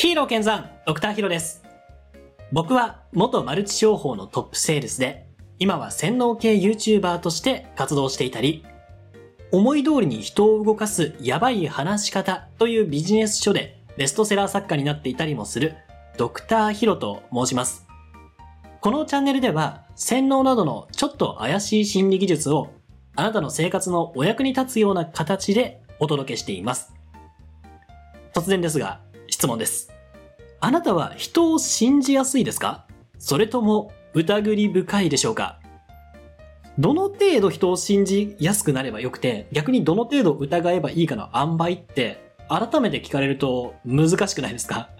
ヒーロー健さん、ドクターヒロです。僕は元マルチ商法のトップセールスで、今は洗脳系 YouTuber として活動していたり、思い通りに人を動かすやばい話し方というビジネス書でベストセラー作家になっていたりもするドクターヒロと申します。このチャンネルでは洗脳などのちょっと怪しい心理技術をあなたの生活のお役に立つような形でお届けしています。突然ですが、質問です。あなたは人を信じやすいですか？それとも疑り深いでしょうか？どの程度人を信じやすくなればよくて、逆にどの程度疑えばいいかの塩梅って、改めて聞かれると難しくないですか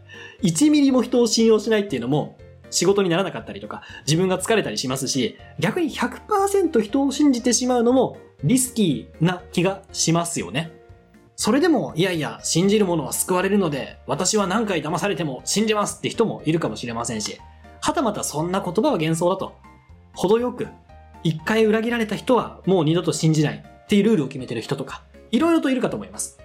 ?1 ミリも人を信用しないっていうのも、仕事にならなかったりとか、自分が疲れたりしますし、逆に100%人を信じてしまうのもリスキーな気がしますよね。それでも、いやいや、信じる者は救われるので、私は何回騙されても信じますって人もいるかもしれませんし、はたまたそんな言葉は幻想だと、程よく、一回裏切られた人はもう二度と信じないっていうルールを決めてる人とか、いろいろといるかと思います。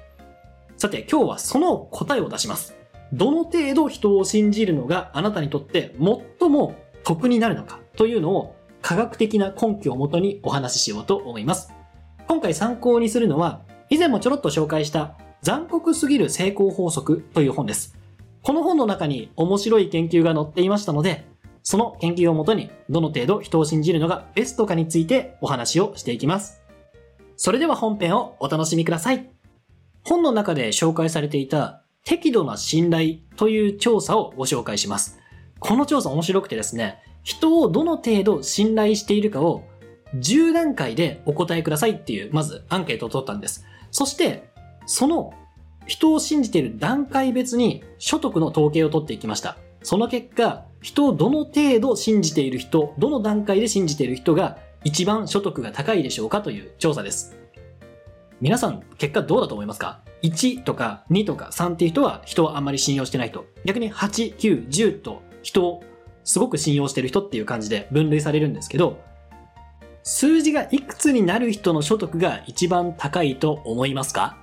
さて、今日はその答えを出します。どの程度人を信じるのがあなたにとって最も得になるのかというのを科学的な根拠をもとにお話ししようと思います。今回参考にするのは、以前もちょろっと紹介した残酷すぎる成功法則という本です。この本の中に面白い研究が載っていましたので、その研究をもとにどの程度人を信じるのがベストかについてお話をしていきます。それでは本編をお楽しみください。本の中で紹介されていた適度な信頼という調査をご紹介します。この調査面白くてですね、人をどの程度信頼しているかを10段階でお答えくださいっていう、まずアンケートを取ったんです。そして、その人を信じている段階別に所得の統計を取っていきました。その結果、人をどの程度信じている人、どの段階で信じている人が一番所得が高いでしょうかという調査です。皆さん、結果どうだと思いますか ?1 とか2とか3っていう人は人をあんまり信用してない人。逆に8、9、10と人をすごく信用してる人っていう感じで分類されるんですけど、数字がいくつになる人の所得が一番高いと思いますか？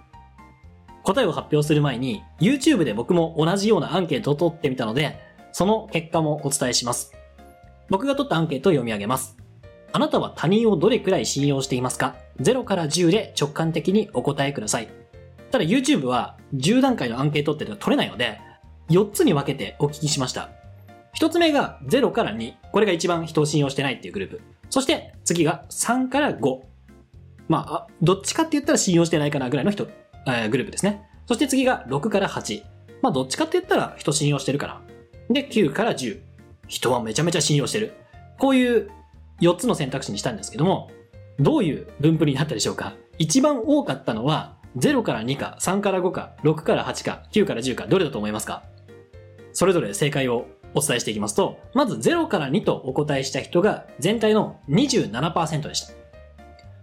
答えを発表する前に YouTube で僕も同じようなアンケートを取ってみたので、その結果もお伝えします。僕が取ったアンケートを読み上げます。あなたは他人をどれくらい信用していますか ?0 から10で直感的にお答えください。ただ YouTube は10段階のアンケートってのが取れないので、4つに分けてお聞きしました。1つ目が0から2。これが一番人を信用してないっていうグループ。そして次が3から5。まあ、どっちかって言ったら信用してないかなぐらいの人、えーグループですね。そして次が6から8。まあ、どっちかって言ったら人信用してるかな。で、9から10。人はめちゃめちゃ信用してる。こういう4つの選択肢にしたんですけども、どういう分布になったでしょうか一番多かったのは、0から2か、3から5か、6から8か、9から10か、どれだと思いますかそれぞれ正解をお伝えしていきますと、まず0から2とお答えした人が全体の27%でした。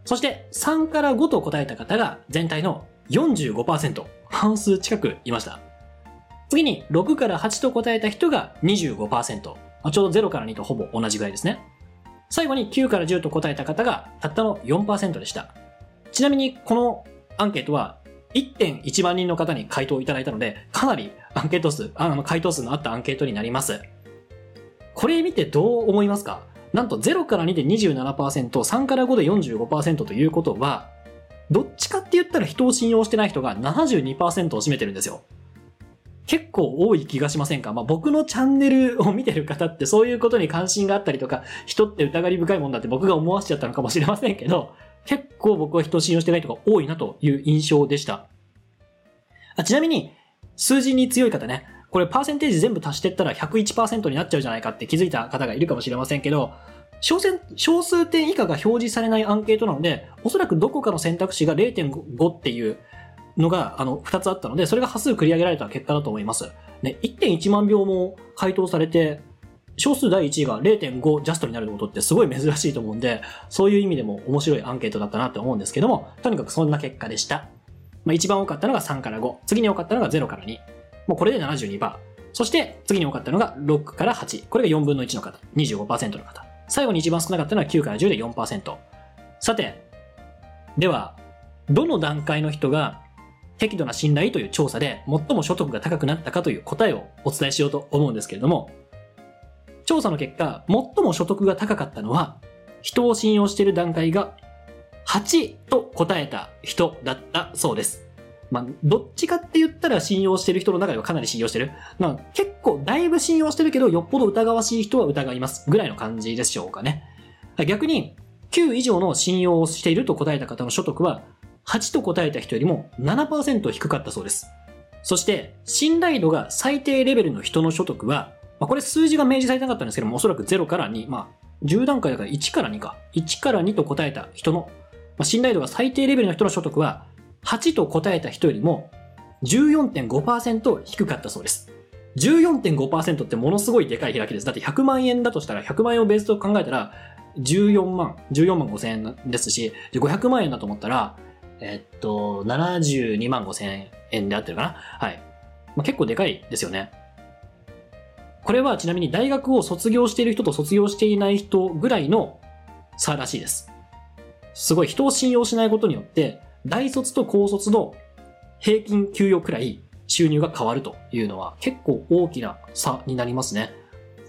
そして3から5と答えた方が全体の45%、半数近くいました。次に6から8と答えた人が25%、ちょうど0から2とほぼ同じぐらいですね。最後に9から10と答えた方がたったの4%でした。ちなみにこのアンケートは1.1万人の方に回答をいただいたので、かなりアンケート数、あの回答数のあったアンケートになります。これ見てどう思いますか？なんと0から2で27%、3から5で45%ということは、どっちかって言ったら人を信用してない人が72%を占めてるんですよ。結構多い気がしませんか？まあ僕のチャンネルを見てる方ってそういうことに関心があったりとか、人って疑り深いもんだって僕が思わせちゃったのかもしれませんけど、結構僕は人を信用してない人が多いなという印象でした。あちなみに、数字に強い方ね、これパーセンテージ全部足してったら101%になっちゃうじゃないかって気づいた方がいるかもしれませんけど、小数小数点以下が表示されないアンケートなので、おそらくどこかの選択肢が0.5っていうのが、あの、2つあったので、それが端数繰り上げられた結果だと思います。ね、1.1万票も回答されて、少数第1位が0.5ジャストになることってすごい珍しいと思うんで、そういう意味でも面白いアンケートだったなって思うんですけども、とにかくそんな結果でした。まあ、一番多かったのが3から5、次に多かったのが0から2。もうこれで72%。そして次に多かったのが6から8。これが4分の1の方、25%の方。最後に一番少なかったのは9から10で4%。さて、では、どの段階の人が適度な信頼という調査で最も所得が高くなったかという答えをお伝えしようと思うんですけれども、調査の結果、最も所得が高かったのは、人を信用している段階が8と答えた人だったそうです。まあ、どっちかって言ったら信用している人の中ではかなり信用してる。まあ、結構だいぶ信用してるけど、よっぽど疑わしい人は疑いますぐらいの感じでしょうかね。逆に、9以上の信用をしていると答えた方の所得は、8と答えた人よりも7%低かったそうです。そして、信頼度が最低レベルの人の所得は、まあ、これ数字が明示されてなかったんですけども、おそらく0から2、まあ、10段階だから1から2か。1から2と答えた人の、まあ、信頼度が最低レベルの人の所得は、8と答えた人よりも14.5%低かったそうです。14.5%ってものすごいでかい開きです。だって100万円だとしたら100万円をベースと考えたら14万、14万5千円ですし、500万円だと思ったら、えっと、72万5千円であってるかなはい。まあ、結構でかいですよね。これはちなみに大学を卒業している人と卒業していない人ぐらいの差らしいです。すごい人を信用しないことによって、大卒と高卒の平均給与くらい収入が変わるというのは結構大きな差になりますね。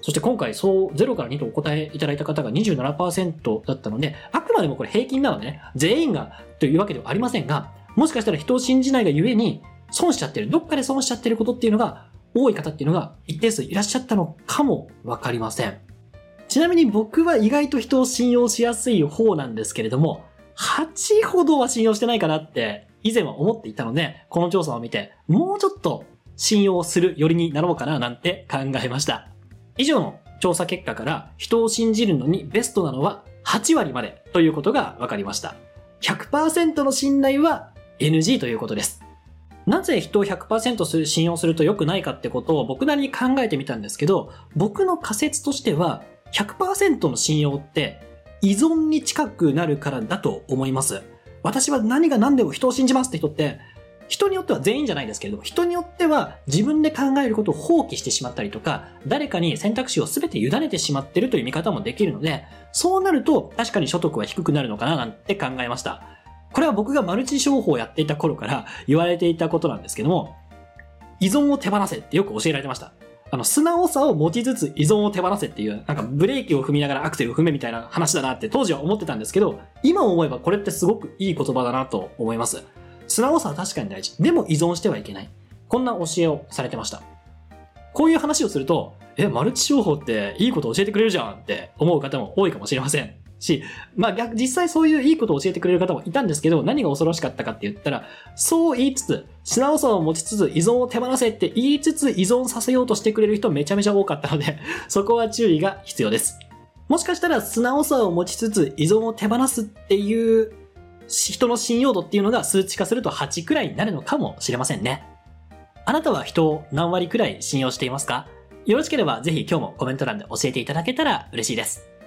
そして今回、そう、0から2とお答えいただいた方が27%だったので、あくまでもこれ平均なのでね、全員がというわけではありませんが、もしかしたら人を信じないがゆえに、損しちゃってる、どっかで損しちゃってることっていうのが、多い方っていうのが一定数いらっしゃったのかもわかりません。ちなみに僕は意外と人を信用しやすい方なんですけれども、8ほどは信用してないかなって以前は思っていたので、この調査を見て、もうちょっと信用するよりになろうかななんて考えました。以上の調査結果から人を信じるのにベストなのは8割までということが分かりました。100%の信頼は NG ということです。なぜ人を100%信用すると良くないかってことを僕なりに考えてみたんですけど、僕の仮説としては100%の信用って依存に近くなるからだと思います。私は何が何でも人を信じますって人って、人によっては全員じゃないですけれども、人によっては自分で考えることを放棄してしまったりとか、誰かに選択肢を全て委ねてしまってるという見方もできるので、そうなると確かに所得は低くなるのかななんて考えました。これは僕がマルチ商法をやっていた頃から言われていたことなんですけども、依存を手放せってよく教えられてました。あの、素直さを持ちつつ依存を手放せっていう、なんかブレーキを踏みながらアクセルを踏めみたいな話だなって当時は思ってたんですけど、今思えばこれってすごくいい言葉だなと思います。素直さは確かに大事。でも依存してはいけない。こんな教えをされてました。こういう話をすると、え、マルチ商法っていいこと教えてくれるじゃんって思う方も多いかもしれません。し、まあ逆、実際そういういいことを教えてくれる方もいたんですけど、何が恐ろしかったかって言ったら、そう言いつつ、素直さを持ちつつ依存を手放せって言いつつ依存させようとしてくれる人めちゃめちゃ多かったので、そこは注意が必要です。もしかしたら素直さを持ちつつ依存を手放すっていう人の信用度っていうのが数値化すると8くらいになるのかもしれませんね。あなたは人を何割くらい信用していますか？よろしければぜひ今日もコメント欄で教えていただけたら嬉しいです。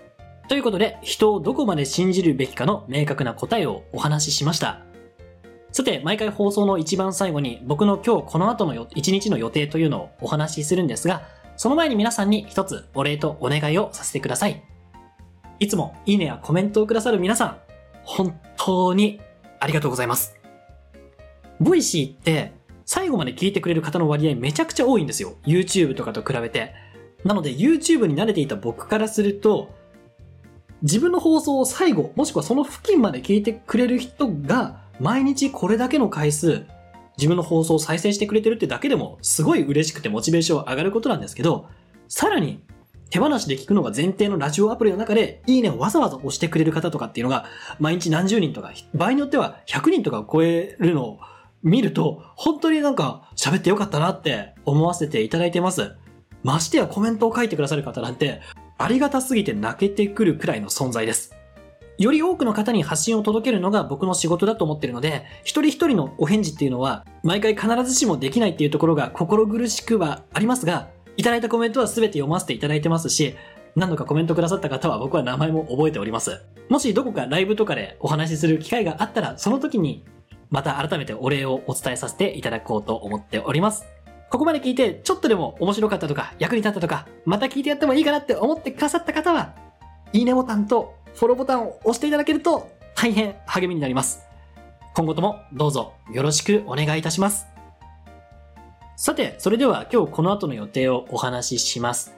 ということで、人をどこまで信じるべきかの明確な答えをお話ししました。さて、毎回放送の一番最後に僕の今日この後の一日の予定というのをお話しするんですが、その前に皆さんに一つお礼とお願いをさせてください。いつもいいねやコメントをくださる皆さん、本当にありがとうございます。 Voicy って最後まで聞いてくれる方の割合めちゃくちゃ多いんですよ。YouTube とかと比べて。なので YouTube に慣れていた僕からすると、自分の放送を最後、もしくはその付近まで聞いてくれる人が、毎日これだけの回数、自分の放送を再生してくれてるってだけでも、すごい嬉しくてモチベーション上がることなんですけど、さらに、手放しで聞くのが前提のラジオアプリの中で、いいねをわざわざ押してくれる方とかっていうのが、毎日何十人とか、場合によっては100人とかを超えるのを見ると、本当になんか喋ってよかったなって思わせていただいてます。ましてやコメントを書いてくださる方なんて、ありがたすぎて泣けてくるくらいの存在です。より多くの方に発信を届けるのが僕の仕事だと思ってるので、一人一人のお返事っていうのは、毎回必ずしもできないっていうところが心苦しくはありますが、いただいたコメントは全て読ませていただいてますし、何度かコメントくださった方は僕は名前も覚えております。もしどこかライブとかでお話しする機会があったら、その時にまた改めてお礼をお伝えさせていただこうと思っております。ここまで聞いて、ちょっとでも面白かったとか、役に立ったとか、また聞いてやってもいいかなって思ってくださった方は、いいねボタンとフォローボタンを押していただけると大変励みになります。今後ともどうぞよろしくお願いいたします。さて、それでは今日この後の予定をお話しします。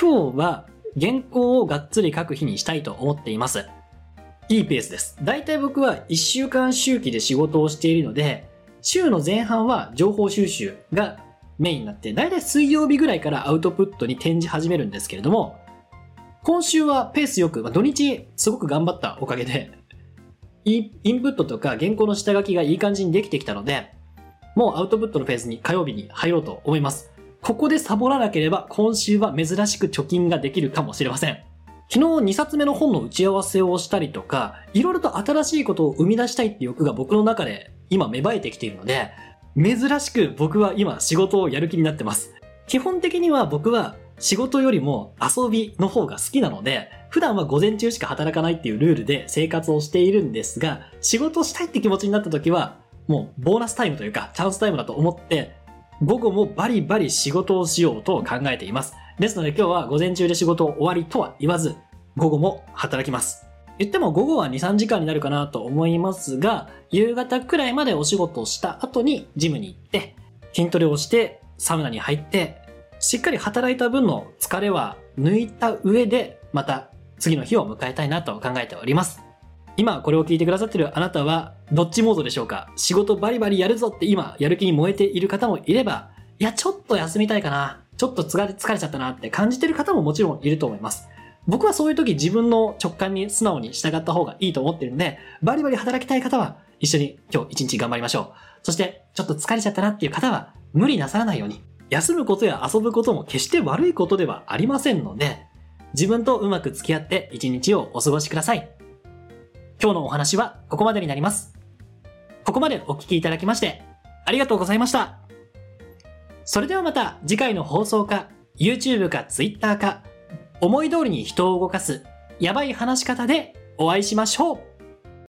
今日は原稿をがっつり書く日にしたいと思っています。いいペースです。だいたい僕は1週間周期で仕事をしているので、週の前半は情報収集がメインになって、だいたい水曜日ぐらいからアウトプットに転じ始めるんですけれども、今週はペースよく、まあ、土日すごく頑張ったおかげで、インプットとか原稿の下書きがいい感じにできてきたので、もうアウトプットのフェーズに火曜日に入ろうと思います。ここでサボらなければ今週は珍しく貯金ができるかもしれません。昨日2冊目の本の打ち合わせをしたりとか、いろいろと新しいことを生み出したいって欲が僕の中で今芽生えてきているので、珍しく僕は今仕事をやる気になってます。基本的には僕は仕事よりも遊びの方が好きなので、普段は午前中しか働かないっていうルールで生活をしているんですが、仕事をしたいって気持ちになった時は、もうボーナスタイムというか、チャンスタイムだと思って、午後もバリバリ仕事をしようと考えています。ですので今日は午前中で仕事終わりとは言わず、午後も働きます。言っても午後は2、3時間になるかなと思いますが、夕方くらいまでお仕事をした後にジムに行って、筋トレをして、サウナに入って、しっかり働いた分の疲れは抜いた上で、また次の日を迎えたいなと考えております。今これを聞いてくださってるあなたはどっちモードでしょうか？仕事バリバリやるぞって今やる気に燃えている方もいれば、いやちょっと休みたいかな、ちょっと疲れちゃったなって感じてる方ももちろんいると思います。僕はそういう時自分の直感に素直に従った方がいいと思ってるんで、バリバリ働きたい方は一緒に今日一日頑張りましょう。そしてちょっと疲れちゃったなっていう方は無理なさらないように。休むことや遊ぶことも決して悪いことではありませんので、自分とうまく付き合って一日をお過ごしください。今日のお話はここまでになります。ここまでお聞きいただきましてありがとうございました。それではまた次回の放送か YouTube か Twitter か思い通りに人を動かすやばい話し方でお会いしましょう。